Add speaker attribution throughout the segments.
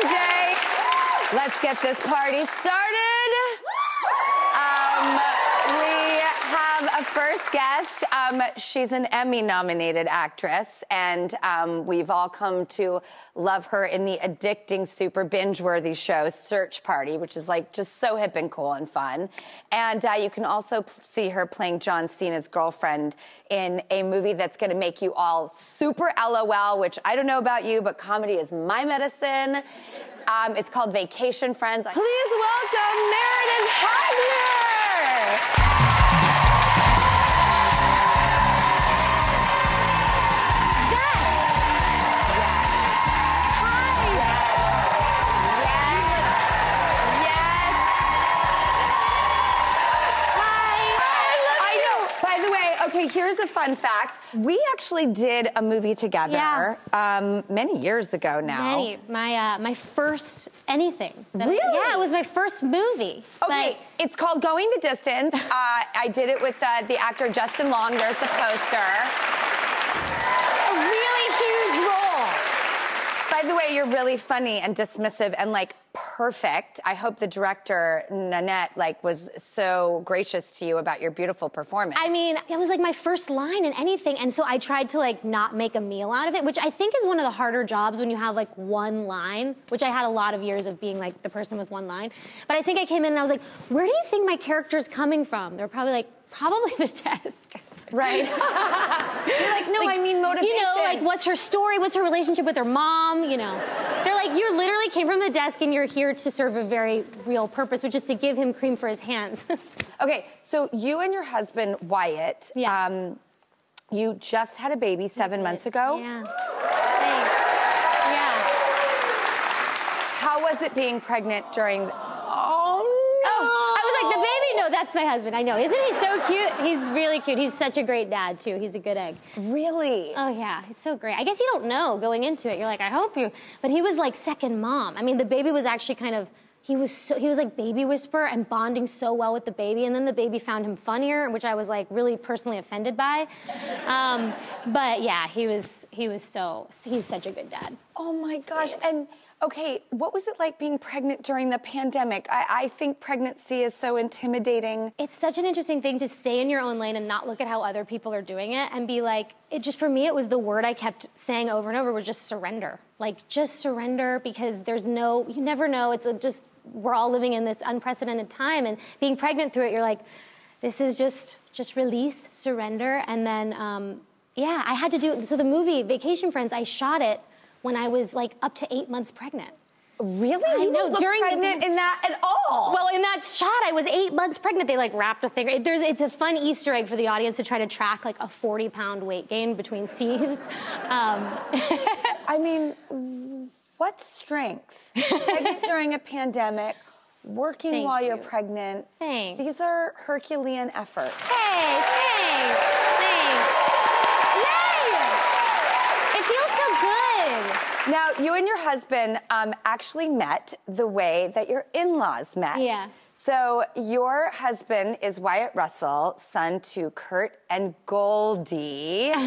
Speaker 1: Today? Let's get this party started. Um, we have a first guest. Um, she's an Emmy nominated actress, and um, we've all come to love her in the addicting, super binge worthy show Search Party, which is like just so hip and cool and fun. And uh, you can also see her playing John Cena's girlfriend in a movie that's going to make you all super LOL, which I don't know about you, but comedy is my medicine. Um, it's called Vacation Friends. Please welcome Meredith Hagner. A fun fact. We actually did a movie together um, many years ago now.
Speaker 2: Many. My uh, my first anything. that-
Speaker 1: Really?
Speaker 2: Yeah, it was my first movie.
Speaker 1: Okay, it's called Going the Distance. uh, I did it with uh, the actor Justin Long. There's the poster. A really huge. By the way, you're really funny and dismissive and like perfect. I hope the director Nanette like was so gracious to you about your beautiful performance.
Speaker 2: I mean, it was like my first line in anything, and so I tried to like not make a meal out of it, which I think is one of the harder jobs when you have like one line. Which I had a lot of years of being like the person with one line. But I think I came in and I was like, where do you think my character's coming from? They're probably like, probably the desk.
Speaker 1: Right. You're like, no, I mean motivation.
Speaker 2: You know, like what's her story? What's her relationship with her mom? You know, they're like, you literally came from the desk and you're here to serve a very real purpose, which is to give him cream for his hands.
Speaker 1: Okay, so you and your husband Wyatt,
Speaker 2: Yeah.
Speaker 1: um, you just had a baby seven months ago.
Speaker 2: yeah. Thanks. Yeah.
Speaker 1: How was it being pregnant during? Oh no!
Speaker 2: Oh, I was like, the baby? No, that's my husband. I know. Isn't he so cute? He's really cute. He's such a great dad, too. He's a good egg.
Speaker 1: Really?
Speaker 2: Oh, yeah. He's so great. I guess you don't know going into it. You're like, I hope you. But he was like second mom. I mean, the baby was actually kind of. He was so, he was like baby whisperer and bonding so well with the baby, and then the baby found him funnier, which I was like really personally offended by. Um, but yeah, he was he was so he's such a good dad.
Speaker 1: Oh my gosh! And okay, what was it like being pregnant during the pandemic? I, I think pregnancy is so intimidating.
Speaker 2: it's such an interesting thing to stay in your own lane and not look at how other people are doing it and be like it just for me it was the word i kept saying over and over was just surrender like just surrender because there's no you never know it's just we're all living in this unprecedented time and being pregnant through it you're like this is just just release surrender and then um, yeah i had to do so the movie vacation friends i shot it when i was like up to eight months pregnant
Speaker 1: Really?
Speaker 2: I
Speaker 1: You
Speaker 2: know, during the-
Speaker 1: pregnant in that at all.
Speaker 2: well, in that shot, I was eight months pregnant. They like wrapped a thing. There's, it's a fun Easter egg for the audience to try to track like a 40 pound weight gain between scenes. Um,
Speaker 1: I mean, what strength? pregnant during a pandemic, working
Speaker 2: Thank
Speaker 1: while you're pregnant.
Speaker 2: Thanks.
Speaker 1: These are Herculean efforts.
Speaker 2: hey, thanks. Yay! It feels so good.
Speaker 1: Now, you and your husband um, actually met the way that your in laws met.
Speaker 2: Yeah.
Speaker 1: So your husband is Wyatt Russell, son to Kurt and Goldie. and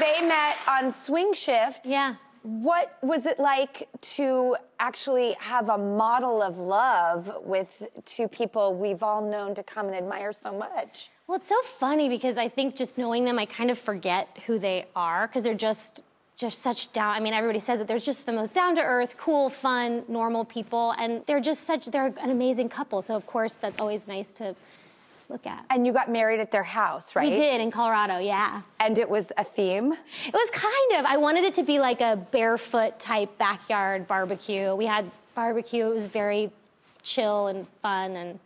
Speaker 1: they met on Swing Shift.
Speaker 2: Yeah.
Speaker 1: What was it like to actually have a model of love with two people we've all known to come and admire so much?
Speaker 2: Well, it's so funny because I think just knowing them, I kind of forget who they are because they're just just such down. I mean, everybody says that They're just the most down to earth, cool, fun, normal people, and they're just such. They're an amazing couple. So of course, that's always nice to look at.
Speaker 1: And you got married at their house, right?
Speaker 2: We did in Colorado, yeah.
Speaker 1: And it was a theme?
Speaker 2: It was kind of. I wanted it to be like a barefoot type backyard barbecue. We had barbecue. It was very chill and fun and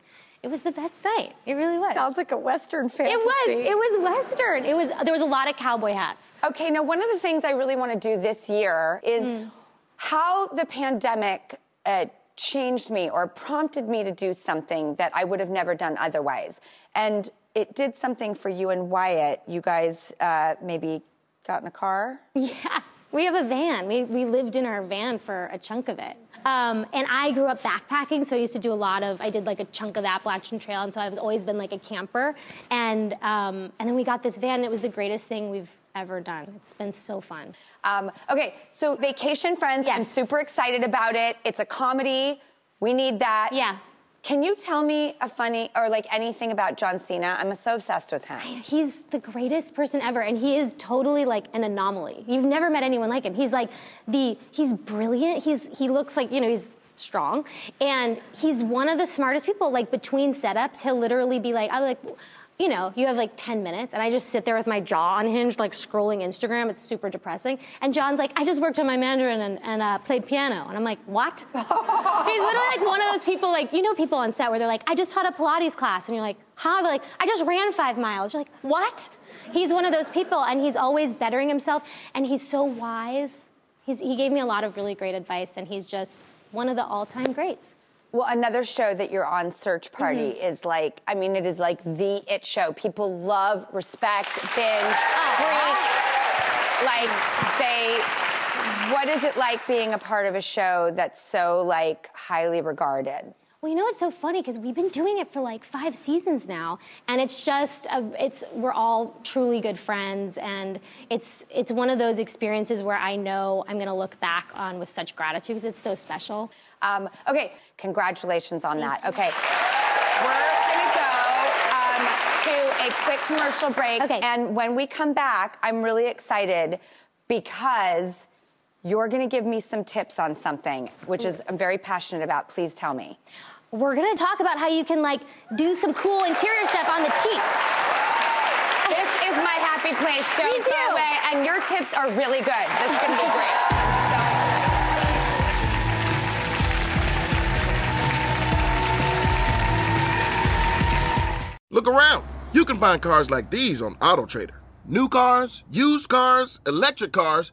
Speaker 2: it was the best night. It really was.
Speaker 1: Sounds like a Western fantasy.
Speaker 2: It was. It was Western. It was. There was a lot of cowboy hats.
Speaker 1: Okay, now one of the things I really want to do this year is mm. how the pandemic uh, changed me or prompted me to do something that I would have never done otherwise. And it did something for you and Wyatt. You guys uh, maybe got in a car?
Speaker 2: Yeah. We have a van. We, we lived in our van for a chunk of it. Um, and I grew up backpacking, so I used to do a lot of. I did like a chunk of the Appalachian Trail, and so I've always been like a camper. And um, and then we got this van. It was the greatest thing we've ever done. It's been so fun.
Speaker 1: Um, okay, so Vacation Friends. Yes. I'm super excited about it. It's a comedy. We need that.
Speaker 2: Yeah.
Speaker 1: Can you tell me a funny or like anything about John Cena? I'm so obsessed with him.
Speaker 2: He's the greatest person ever, and he is totally like an anomaly. You've never met anyone like him. He's like the he's brilliant. He's he looks like you know he's strong, and he's one of the smartest people. Like between setups, he'll literally be like, I'm like you know, you have like 10 minutes, and I just sit there with my jaw unhinged, like scrolling Instagram. It's super depressing. And John's like, I just worked on my Mandarin and, and uh, played piano. And I'm like, what? He's literally like one of those people, like, you know, people on set where they're like, I just taught a Pilates class. And you're like, how? They're like, I just ran five miles. You're like, what? He's one of those people, and he's always bettering himself, and he's so wise. He's, he gave me a lot of really great advice, and he's just one of the all time greats.
Speaker 1: Well, another show that you're on, Search Party, mm-hmm. is like, I mean, it is like the it show. People love, respect, binge, freak. Like, they, what is it like being a part of a show that's so, like, highly regarded?
Speaker 2: Well, you know it's so funny because we've been doing it for like five seasons now, and it's just a, it's we're all truly good friends, and it's it's one of those experiences where I know I'm going to look back on with such gratitude because it's so special.
Speaker 1: Um, okay, congratulations on that. Okay, we're gonna go um, to a quick commercial break,
Speaker 2: okay.
Speaker 1: and when we come back, I'm really excited because you're going to give me some tips on something, which is I'm very passionate about. Please tell me.
Speaker 2: We're going to talk about how you can like do some cool interior stuff on the cheap.
Speaker 1: This is my happy place. Don't go away. And your tips are really good. This is going to be great.
Speaker 3: Look around. You can find cars like these on AutoTrader. New cars, used cars, electric cars,